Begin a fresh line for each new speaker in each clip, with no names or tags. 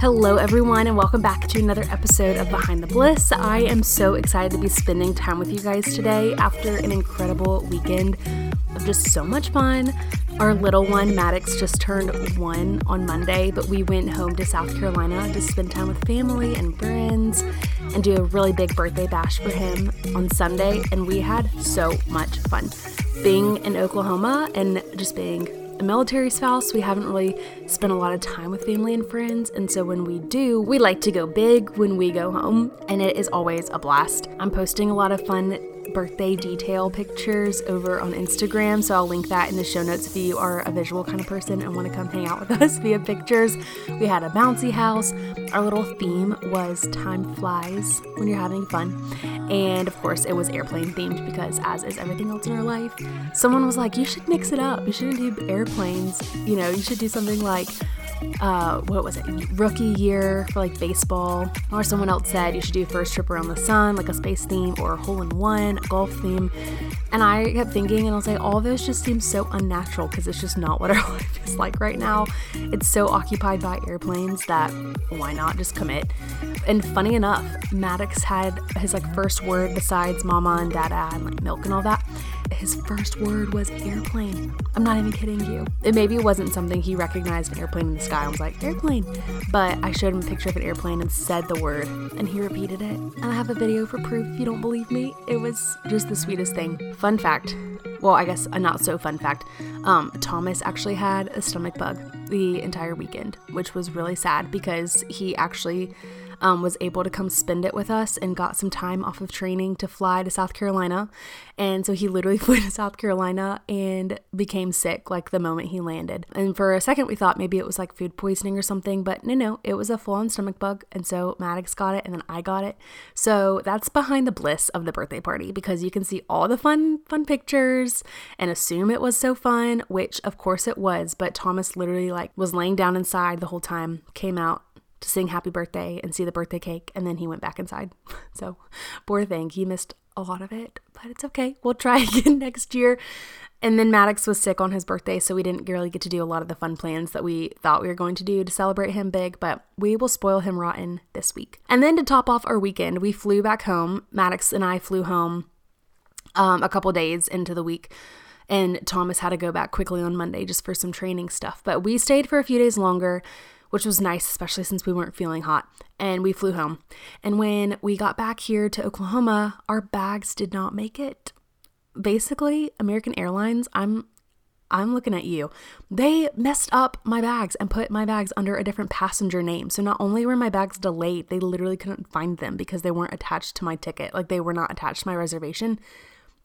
Hello, everyone, and welcome back to another episode of Behind the Bliss. I am so excited to be spending time with you guys today after an incredible weekend of just so much fun. Our little one, Maddox, just turned one on Monday, but we went home to South Carolina to spend time with family and friends and do a really big birthday bash for him on Sunday. And we had so much fun being in Oklahoma and just being a military spouse, we haven't really spent a lot of time with family and friends. And so when we do, we like to go big when we go home, and it is always a blast. I'm posting a lot of fun birthday detail pictures over on Instagram. So I'll link that in the show notes if you are a visual kind of person and want to come hang out with us via pictures. We had a bouncy house. Our little theme was time flies when you're having fun. And of course, it was airplane themed because, as is everything else in our life, someone was like, You should mix it up. You shouldn't do airplanes. You know, you should do something like uh, what was it, rookie year for like baseball. Or someone else said you should do first trip around the sun, like a space theme, or a hole in one, a golf theme. And I kept thinking, and I was like, all those just seem so unnatural because it's just not what our life is like right now. It's so occupied by airplanes that why not just commit? And funny enough, Maddox had his like first word besides mama and dada and like milk and all that his first word was airplane. I'm not even kidding you. It maybe wasn't something he recognized an airplane in the sky. I was like, airplane. But I showed him a picture of an airplane and said the word, and he repeated it. And I have a video for proof if you don't believe me. It was just the sweetest thing. Fun fact well, I guess a not so fun fact um, Thomas actually had a stomach bug the entire weekend, which was really sad because he actually um, was able to come spend it with us and got some time off of training to fly to South Carolina. And so he literally flew to South Carolina and became sick like the moment he landed. And for a second, we thought maybe it was like food poisoning or something, but no, no, it was a full on stomach bug. And so Maddox got it and then I got it. So that's behind the bliss of the birthday party because you can see all the fun, fun pictures and assume it was so fun, which of course it was. But Thomas literally like was laying down inside the whole time, came out, to sing happy birthday and see the birthday cake, and then he went back inside. So, poor thing, he missed a lot of it, but it's okay. We'll try again next year. And then Maddox was sick on his birthday, so we didn't really get to do a lot of the fun plans that we thought we were going to do to celebrate him big, but we will spoil him rotten this week. And then to top off our weekend, we flew back home. Maddox and I flew home um, a couple days into the week and Thomas had to go back quickly on Monday just for some training stuff. But we stayed for a few days longer which was nice, especially since we weren't feeling hot. And we flew home. And when we got back here to Oklahoma, our bags did not make it. Basically, American Airlines, I'm I'm looking at you. They messed up my bags and put my bags under a different passenger name. So not only were my bags delayed, they literally couldn't find them because they weren't attached to my ticket. Like they were not attached to my reservation.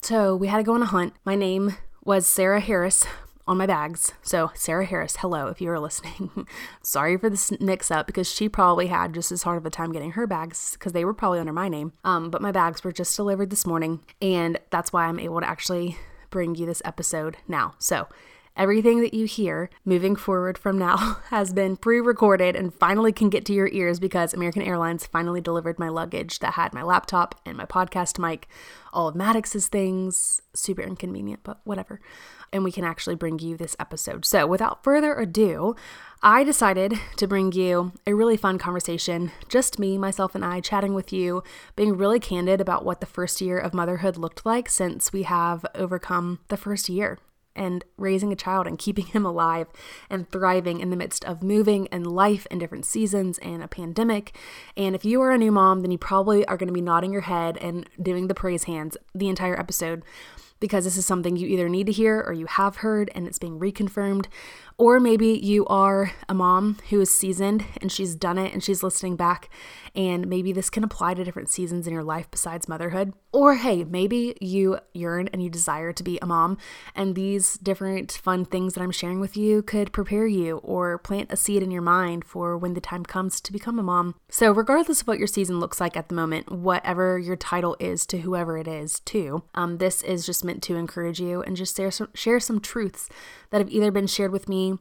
So we had to go on a hunt. My name was Sarah Harris, on my bags. So, Sarah Harris, hello, if you are listening. Sorry for this mix up because she probably had just as hard of a time getting her bags because they were probably under my name. Um, but my bags were just delivered this morning, and that's why I'm able to actually bring you this episode now. So, Everything that you hear moving forward from now has been pre recorded and finally can get to your ears because American Airlines finally delivered my luggage that had my laptop and my podcast mic, all of Maddox's things. Super inconvenient, but whatever and we can actually bring you this episode. So, without further ado, I decided to bring you a really fun conversation, just me, myself, and I chatting with you, being really candid about what the first year of motherhood looked like since we have overcome the first year and raising a child and keeping him alive and thriving in the midst of moving and life and different seasons and a pandemic. And if you are a new mom, then you probably are going to be nodding your head and doing the praise hands the entire episode because this is something you either need to hear or you have heard and it's being reconfirmed. Or maybe you are a mom who is seasoned and she's done it and she's listening back, and maybe this can apply to different seasons in your life besides motherhood. Or hey, maybe you yearn and you desire to be a mom, and these different fun things that I'm sharing with you could prepare you or plant a seed in your mind for when the time comes to become a mom. So, regardless of what your season looks like at the moment, whatever your title is to whoever it is, too, um, this is just meant to encourage you and just share some, share some truths that have either been shared with me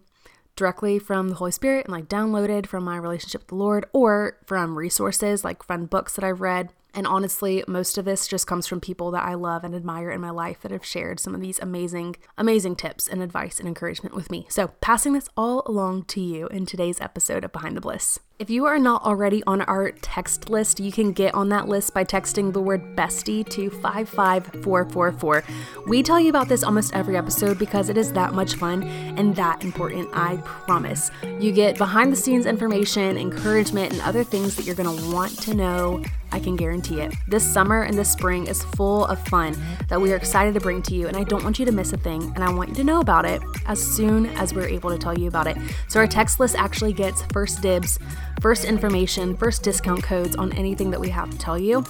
directly from the Holy Spirit and like downloaded from my relationship with the Lord or from resources like fun books that I've read and honestly, most of this just comes from people that I love and admire in my life that have shared some of these amazing, amazing tips and advice and encouragement with me. So, passing this all along to you in today's episode of Behind the Bliss. If you are not already on our text list, you can get on that list by texting the word bestie to 55444. We tell you about this almost every episode because it is that much fun and that important, I promise. You get behind the scenes information, encouragement, and other things that you're going to want to know I can guarantee it. This summer and this spring is full of fun that we are excited to bring to you, and I don't want you to miss a thing, and I want you to know about it as soon as we're able to tell you about it. So, our text list actually gets first dibs, first information, first discount codes on anything that we have to tell you.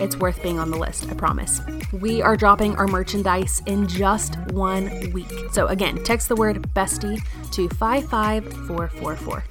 It's worth being on the list, I promise. We are dropping our merchandise in just one week. So, again, text the word bestie to 55444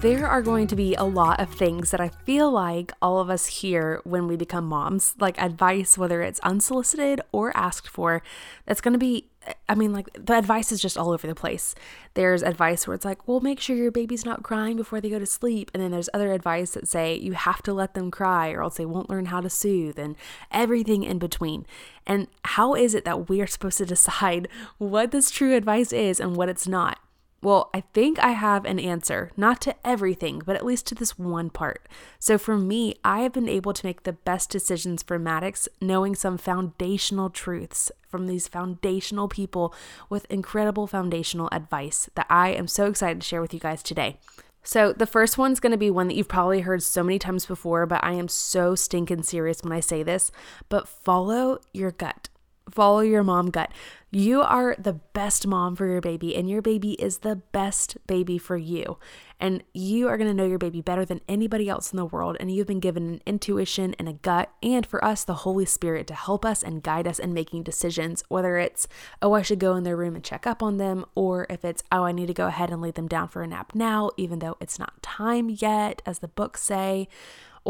there are going to be a lot of things that I feel like all of us hear when we become moms, like advice, whether it's unsolicited or asked for, that's going to be, I mean, like the advice is just all over the place. There's advice where it's like, well, make sure your baby's not crying before they go to sleep. And then there's other advice that say you have to let them cry or else they won't learn how to soothe and everything in between. And how is it that we are supposed to decide what this true advice is and what it's not? Well, I think I have an answer, not to everything, but at least to this one part. So for me, I have been able to make the best decisions for Maddox knowing some foundational truths from these foundational people with incredible foundational advice that I am so excited to share with you guys today. So, the first one's to be one that you've probably heard so many times before, but I am so stinking serious when I say this. But follow your gut. Follow your mom gut. You are the best mom for your baby, and your baby is the best baby for you. And you are going to know your baby better than anybody else in the world. And you've been given an intuition and a gut, and for us, the Holy Spirit to help us and guide us in making decisions, whether it's, oh, I should go in their room and check up on them, or if it's, oh, I need to go ahead and lay them down for a nap now, even though it's not time yet, as the books say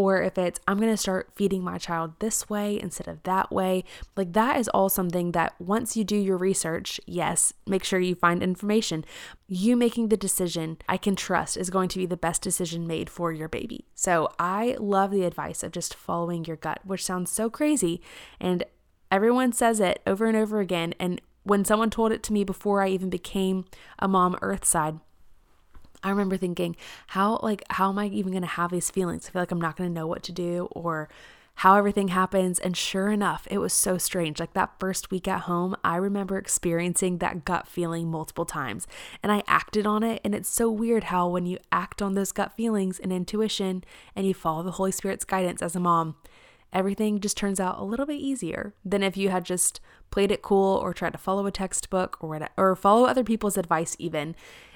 or if it's I'm going to start feeding my child this way instead of that way. Like that is all something that once you do your research, yes, make sure you find information. You making the decision I can trust is going to be the best decision made for your baby. So I love the advice of just following your gut, which sounds so crazy. And everyone says it over and over again. And when someone told it to me before I even became a mom earthside, I remember thinking, how like how am I even going to have these feelings? I feel like I'm not going to know what to do or how everything happens. And sure enough, it was so strange. Like that first week at home, I remember experiencing that gut feeling multiple times and I acted on it. And it's so weird how when you act on those gut feelings and intuition and you follow the Holy Spirit's guidance as a mom, everything just turns out a little bit easier than if you had just played it cool or tried to follow a textbook or or follow other people's advice even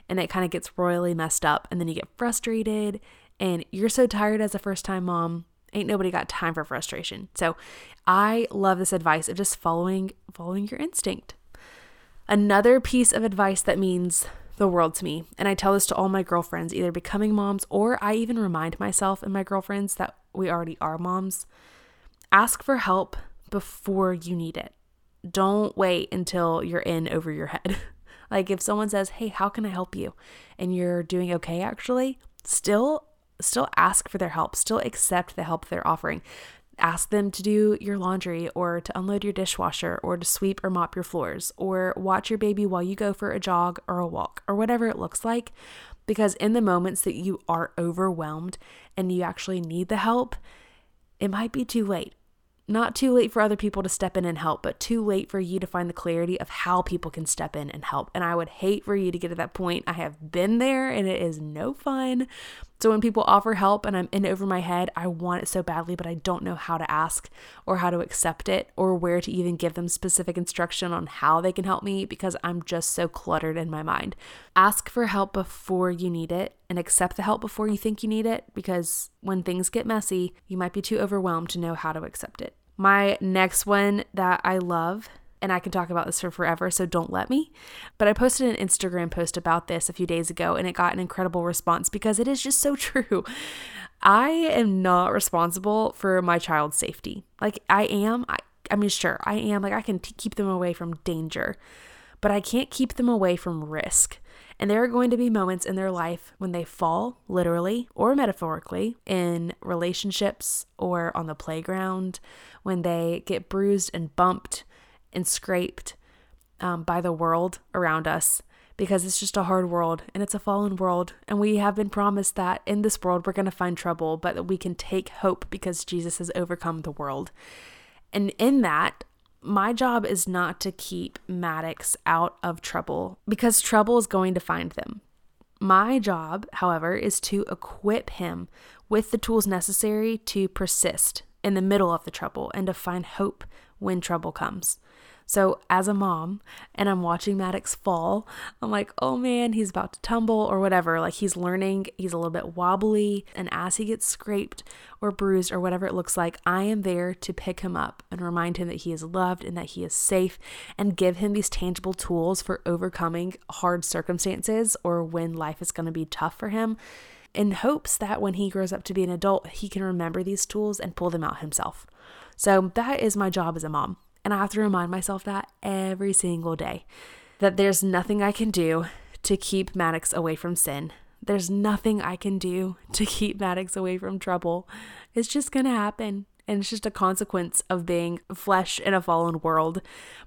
and it kind of gets royally messed up and then you get frustrated and you're so tired as a first time mom ain't nobody got time for frustration. So i love this advice of just following following your instinct. Another piece of advice that means the world to me and i tell this to all my girlfriends either becoming moms or i even remind myself and my girlfriends that we already are moms ask for help before you need it. Don't wait until you're in over your head Like if someone says, "Hey, how can I help you?" and you're doing okay actually, still still ask for their help. Still accept the help they're offering. Ask them to do your laundry or to unload your dishwasher or to sweep or mop your floors or watch your baby while you go for a jog or a walk or whatever it looks like. Because in the moments that you are overwhelmed and you actually need the help, it might be too late. Not too late for other people to step in and help, but too late for you to find the clarity of how people can step in and help. And I would hate for you to get to that point. I have been there and it is no fun. So when people offer help and I'm in over my head, I want it so badly, but I don't know how to ask or how to accept it or where to even give them specific instruction on how they can help me because I'm just so cluttered in my mind. Ask for help before you need it and accept the help before you think you need it because when things get messy, you might be too overwhelmed to know how to accept it. My next one that I love and I can talk about this for forever, so don't let me. But I posted an Instagram post about this a few days ago and it got an incredible response because it is just so true. I am not responsible for my child's safety. Like, I am, I, I mean, sure, I am. Like, I can t- keep them away from danger, but I can't keep them away from risk. And there are going to be moments in their life when they fall, literally or metaphorically, in relationships or on the playground, when they get bruised and bumped and scraped um, by the world around us because it's just a hard world and it's a fallen world. And we have been promised that in this world we're going to find trouble, but that we can take hope because Jesus has overcome the world. And in that, my job is not to keep Maddox out of trouble because trouble is going to find them. My job, however, is to equip him with the tools necessary to persist in the middle of the trouble and to find hope when trouble comes. So, as a mom, and I'm watching Maddox fall, I'm like, oh man, he's about to tumble or whatever. Like, he's learning, he's a little bit wobbly. And as he gets scraped or bruised or whatever it looks like, I am there to pick him up and remind him that he is loved and that he is safe and give him these tangible tools for overcoming hard circumstances or when life is going to be tough for him in hopes that when he grows up to be an adult, he can remember these tools and pull them out himself. So, that is my job as a mom. And I have to remind myself that every single day that there's nothing I can do to keep Maddox away from sin. There's nothing I can do to keep Maddox away from trouble. It's just going to happen. And it's just a consequence of being flesh in a fallen world.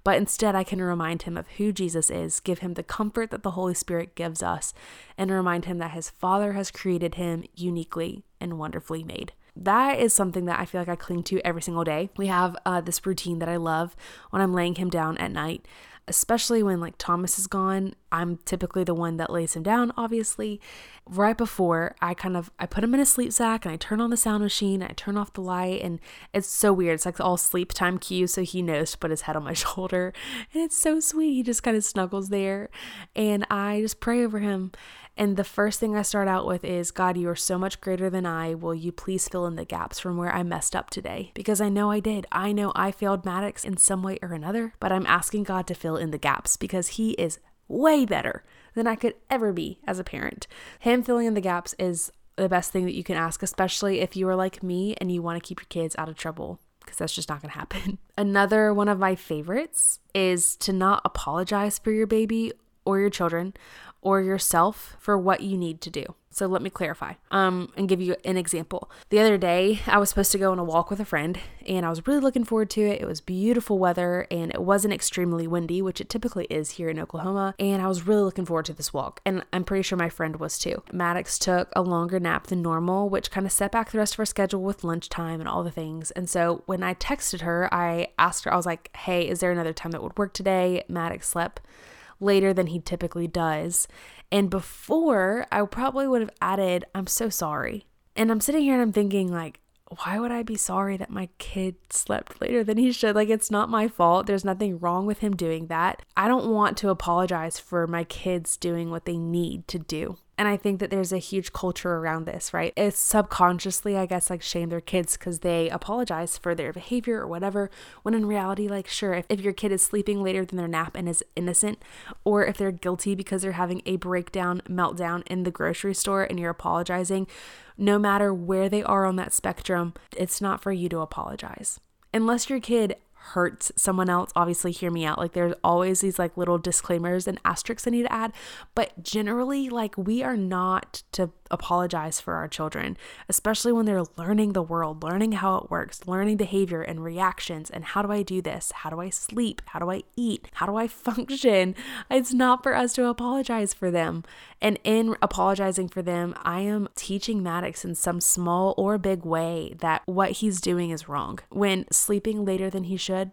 But instead, I can remind him of who Jesus is, give him the comfort that the Holy Spirit gives us, and remind him that his Father has created him uniquely and wonderfully made that is something that I feel like I cling to every single day. We have uh, this routine that I love when I'm laying him down at night, especially when like Thomas is gone. I'm typically the one that lays him down, obviously. Right before I kind of I put him in a sleep sack and I turn on the sound machine, I turn off the light, and it's so weird. It's like all sleep time cues, so he knows to put his head on my shoulder. And it's so sweet. He just kind of snuggles there. And I just pray over him. And the first thing I start out with is God, you are so much greater than I. Will you please fill in the gaps from where I messed up today? Because I know I did. I know I failed Maddox in some way or another, but I'm asking God to fill in the gaps because He is way better than I could ever be as a parent. Him filling in the gaps is the best thing that you can ask, especially if you are like me and you want to keep your kids out of trouble because that's just not going to happen. Another one of my favorites is to not apologize for your baby or your children or yourself for what you need to do. So let me clarify um, and give you an example. The other day, I was supposed to go on a walk with a friend, and I was really looking forward to it. It was beautiful weather, and it wasn't extremely windy, which it typically is here in Oklahoma. And I was really looking forward to this walk, and I'm pretty sure my friend was too. Maddox took a longer nap than normal, which kind of set back the rest of our schedule with lunchtime and all the things. And so when I texted her, I asked her, I was like, hey, is there another time that would work today? Maddox slept later than he typically does. And before, I probably would have added, I'm so sorry. And I'm sitting here and I'm thinking, like, why would I be sorry that my kid slept later than he should? Like, it's not my fault. There's nothing wrong with him doing that. I don't want to apologize for my kids doing what they need to do. And I think that there's a huge culture around this, right? It's subconsciously, I guess, like shame their kids because they apologize for their behavior or whatever. When in reality, like, sure, if, if your kid is sleeping later than their nap and is innocent, or if they're guilty because they're having a breakdown, meltdown in the grocery store and you're apologizing, no matter where they are on that spectrum, it's not for you to apologize. Unless your kid hurts someone else, obviously hear me out. Like there's always these like little disclaimers and asterisks I need to add, but generally like we are not to apologize for our children, especially when they're learning the world, learning how it works, learning behavior and reactions and how do I do this? How do I sleep? How do I eat? How do I function? It's not for us to apologize for them. And in apologizing for them, I am teaching Maddox in some small or big way that what he's doing is wrong. When sleeping later than he should,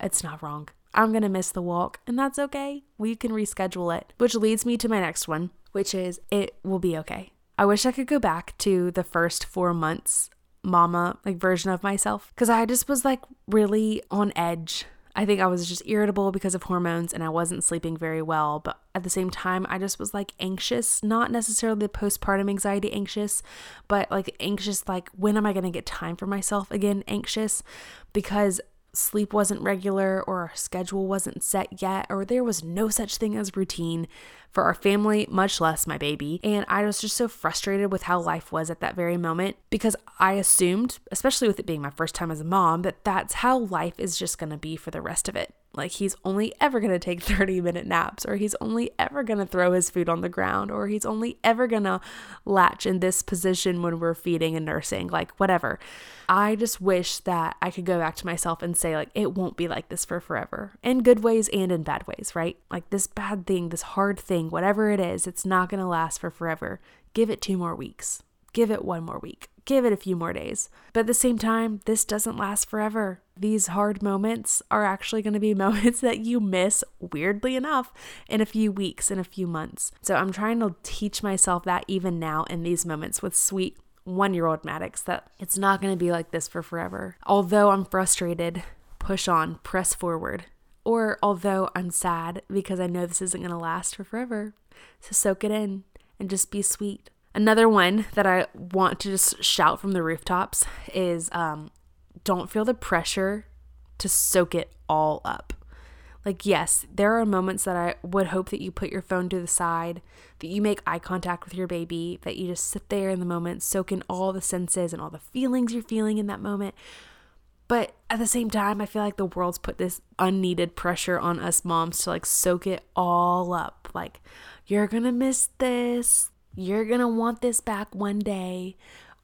it's not wrong. I'm going to miss the walk, and that's okay. We can reschedule it. Which leads me to my next one, which is it will be okay. I wish I could go back to the first four months mama like version of myself because I just was like really on edge. I think I was just irritable because of hormones and I wasn't sleeping very well. But at the same time, I just was like anxious, not necessarily the postpartum anxiety anxious, but like anxious, like when am I going to get time for myself again? Anxious because sleep wasn't regular or our schedule wasn't set yet or there was no such thing as routine for our family, much less my baby. And I was just so frustrated with how life was at that very moment because I assumed, especially with it being my first time as a mom, that that's how life is just going to be for the rest of it. Like he's only ever going to take 30 minute naps, or he's only ever going to throw his food on the ground, or he's only ever going to latch in this position when we're feeding and nursing, like whatever. I just wish that I could go back to myself and say, like, it won't be like this for forever in good ways and in bad ways, right? Like this bad thing, this hard thing, whatever it is, it's not going to last for forever. Give it two more weeks. Give it one more week. Give it a few more days. But at the same time, this doesn't last forever. These hard moments are actually going to be moments that you miss, weirdly enough, in a few weeks, in a few months. So I'm trying to teach myself that even now in these moments with sweet one year old Maddox that it's not going to be like this for forever. Although I'm frustrated, push on, press forward. Or although I'm sad because I know this isn't going to last for forever. So soak it in and just be sweet. Another one that I want to just shout from the rooftops is um, don't feel the pressure to soak it all up. Like, yes, there are moments that I would hope that you put your phone to the side, that you make eye contact with your baby, that you just sit there in the moment, soak in all the senses and all the feelings you're feeling in that moment. But at the same time, I feel like the world's put this unneeded pressure on us moms to like soak it all up. Like, you're gonna miss this you're going to want this back one day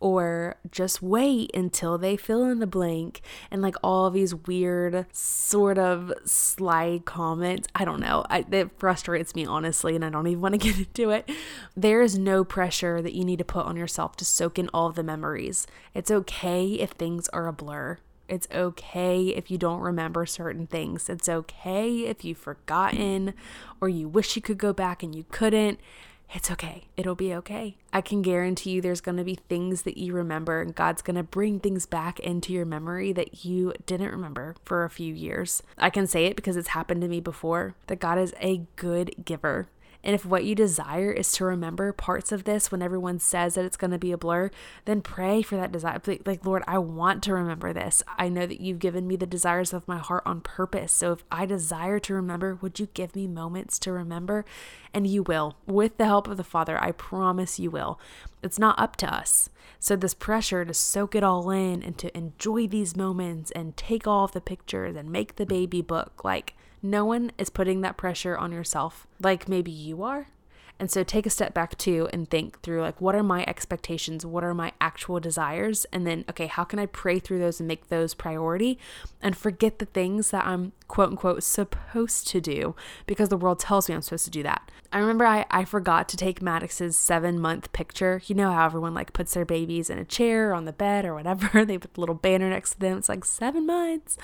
or just wait until they fill in the blank and like all these weird sort of sly comments. I don't know. I, it frustrates me honestly and i don't even want to get into it. There is no pressure that you need to put on yourself to soak in all the memories. It's okay if things are a blur. It's okay if you don't remember certain things. It's okay if you've forgotten or you wish you could go back and you couldn't it's okay. It'll be okay. I can guarantee you there's going to be things that you remember, and God's going to bring things back into your memory that you didn't remember for a few years. I can say it because it's happened to me before that God is a good giver. And if what you desire is to remember parts of this when everyone says that it's going to be a blur, then pray for that desire. Like, Lord, I want to remember this. I know that you've given me the desires of my heart on purpose. So if I desire to remember, would you give me moments to remember? And you will. With the help of the Father, I promise you will. It's not up to us. So, this pressure to soak it all in and to enjoy these moments and take all of the pictures and make the baby book, like, no one is putting that pressure on yourself like maybe you are. And so take a step back too and think through like what are my expectations? What are my actual desires? And then okay, how can I pray through those and make those priority and forget the things that I'm quote unquote supposed to do because the world tells me I'm supposed to do that. I remember I, I forgot to take Maddox's seven month picture. You know how everyone like puts their babies in a chair or on the bed or whatever. they put the little banner next to them. It's like seven months.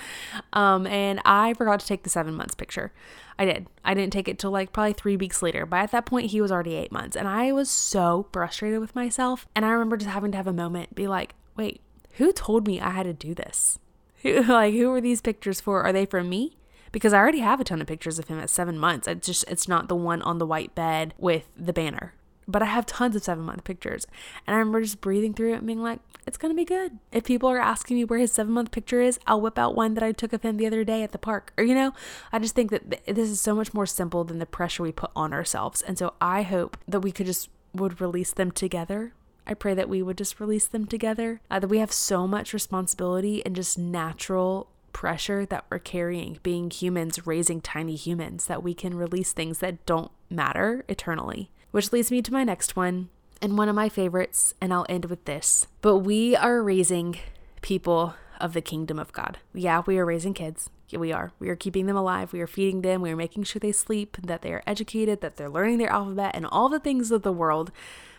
Um, and I forgot to take the seven months picture. I did. I didn't take it till like probably three weeks later. But at that point, he was already eight months. And I was so frustrated with myself. And I remember just having to have a moment, be like, wait, who told me I had to do this? Like, who are these pictures for? Are they for me? Because I already have a ton of pictures of him at seven months. It's just, it's not the one on the white bed with the banner but I have tons of seven month pictures. And I remember just breathing through it and being like, it's gonna be good. If people are asking me where his seven month picture is, I'll whip out one that I took of him the other day at the park. Or, you know, I just think that th- this is so much more simple than the pressure we put on ourselves. And so I hope that we could just would release them together. I pray that we would just release them together. Uh, that we have so much responsibility and just natural pressure that we're carrying, being humans, raising tiny humans, that we can release things that don't matter eternally. Which leads me to my next one, and one of my favorites, and I'll end with this. But we are raising people of the kingdom of God. Yeah, we are raising kids. Yeah, we are. We are keeping them alive. We are feeding them. We are making sure they sleep, that they are educated, that they're learning their alphabet, and all the things of the world.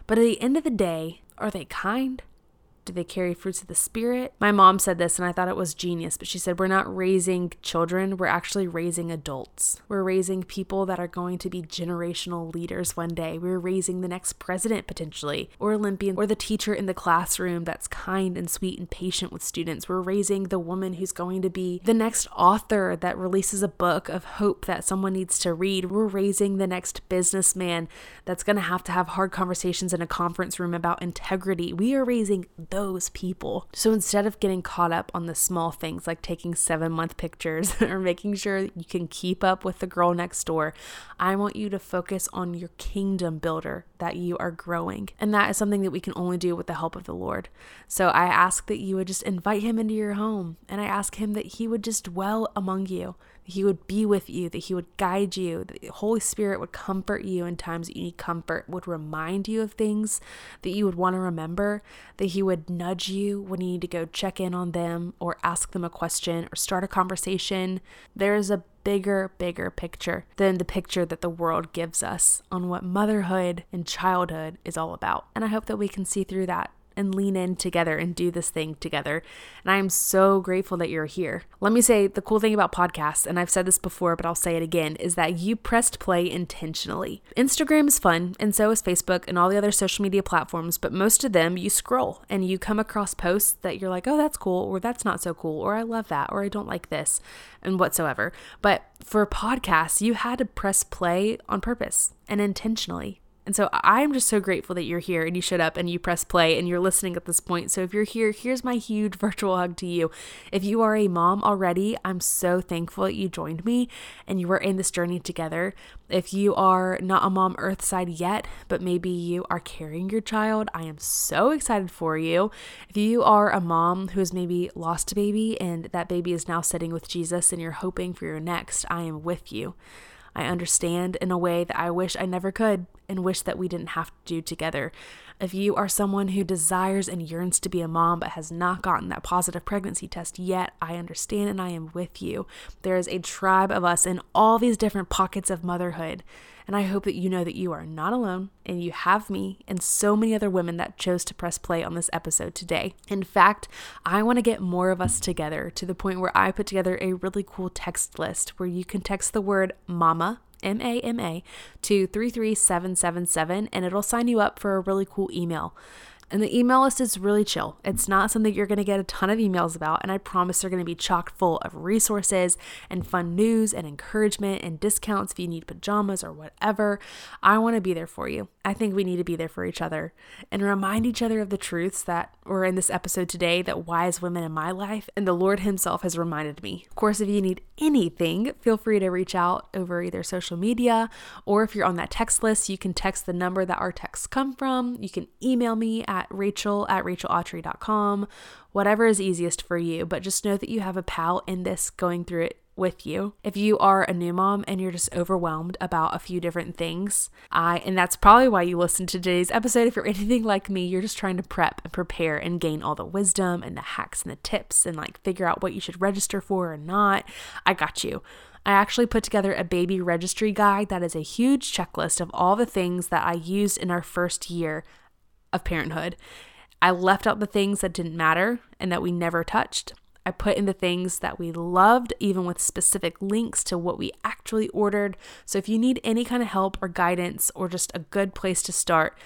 But at the end of the day, are they kind? Do they carry fruits of the Spirit? My mom said this and I thought it was genius, but she said, We're not raising children, we're actually raising adults. We're raising people that are going to be generational leaders one day. We're raising the next president potentially, or Olympian, or the teacher in the classroom that's kind and sweet and patient with students. We're raising the woman who's going to be the next author that releases a book of hope that someone needs to read. We're raising the next businessman that's going to have to have hard conversations in a conference room about integrity. We are raising those people. So instead of getting caught up on the small things like taking seven month pictures or making sure you can keep up with the girl next door, I want you to focus on your kingdom builder that you are growing. And that is something that we can only do with the help of the Lord. So I ask that you would just invite him into your home and I ask him that he would just dwell among you, he would be with you, that He would guide you, that the Holy Spirit would comfort you in times that you need comfort, would remind you of things that you would want to remember, that He would nudge you when you need to go check in on them or ask them a question or start a conversation. There is a bigger, bigger picture than the picture that the world gives us on what motherhood and childhood is all about. And I hope that we can see through that and lean in together and do this thing together. And I am so grateful that you're here. Let me say the cool thing about podcasts, and I've said this before, but I'll say it again, is that you pressed play intentionally. Instagram is fun, and so is Facebook and all the other social media platforms, but most of them you scroll and you come across posts that you're like, oh, that's cool, or that's not so cool, or I love that, or I don't like this, and whatsoever. But for podcasts, you had to press play on purpose and intentionally. And so I'm just so grateful that you're here and you showed up and you press play and you're listening at this point. So if you're here, here's my huge virtual hug to you. If you are a mom already, I'm so thankful that you joined me and you were in this journey together. If you are not a mom earthside yet, but maybe you are carrying your child, I am so excited for you. If you are a mom who has maybe lost a baby and that baby is now sitting with Jesus and you're hoping for your next, I am with you. I understand in a way that I wish I never could and wish that we didn't have to do together. If you are someone who desires and yearns to be a mom but has not gotten that positive pregnancy test yet, I understand and I am with you. There is a tribe of us in all these different pockets of motherhood. And I hope that you know that you are not alone and you have me and so many other women that chose to press play on this episode today. In fact, I want to get more of us together to the point where I put together a really cool text list where you can text the word mama M A M A, to 33777, and it'll sign you up for a really cool email. And the email list is really chill. It's not something you're going to get a ton of emails about. And I promise they're going to be chock full of resources and fun news and encouragement and discounts if you need pajamas or whatever. I want to be there for you. I think we need to be there for each other and remind each other of the truths that were in this episode today that wise women in my life and the Lord Himself has reminded me. Of course, if you need anything, feel free to reach out over either social media or if you're on that text list, you can text the number that our texts come from. You can email me at rachel at rachelautry.com, whatever is easiest for you. But just know that you have a pal in this going through it with you. If you are a new mom and you're just overwhelmed about a few different things, I and that's probably why you listen to today's episode. If you're anything like me, you're just trying to prep and prepare and gain all the wisdom and the hacks and the tips and like figure out what you should register for or not. I got you. I actually put together a baby registry guide that is a huge checklist of all the things that I used in our first year of parenthood. I left out the things that didn't matter and that we never touched. I put in the things that we loved, even with specific links to what we actually ordered. So if you need any kind of help or guidance or just a good place to start,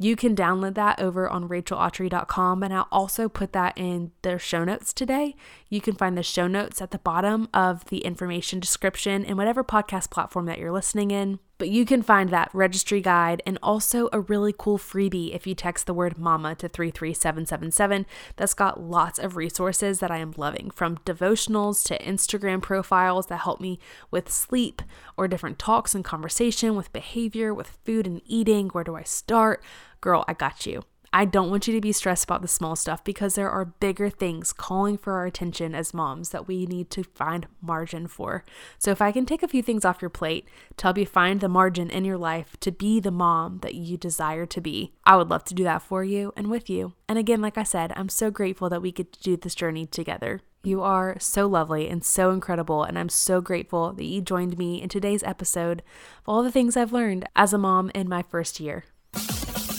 you can download that over on rachelautry.com, and I'll also put that in the show notes today. You can find the show notes at the bottom of the information description in whatever podcast platform that you're listening in. But you can find that registry guide and also a really cool freebie if you text the word mama to 33777. That's got lots of resources that I am loving from devotionals to Instagram profiles that help me with sleep or different talks and conversation with behavior, with food and eating. Where do I start? Girl, I got you. I don't want you to be stressed about the small stuff because there are bigger things calling for our attention as moms that we need to find margin for. So, if I can take a few things off your plate to help you find the margin in your life to be the mom that you desire to be, I would love to do that for you and with you. And again, like I said, I'm so grateful that we get to do this journey together. You are so lovely and so incredible, and I'm so grateful that you joined me in today's episode of all the things I've learned as a mom in my first year.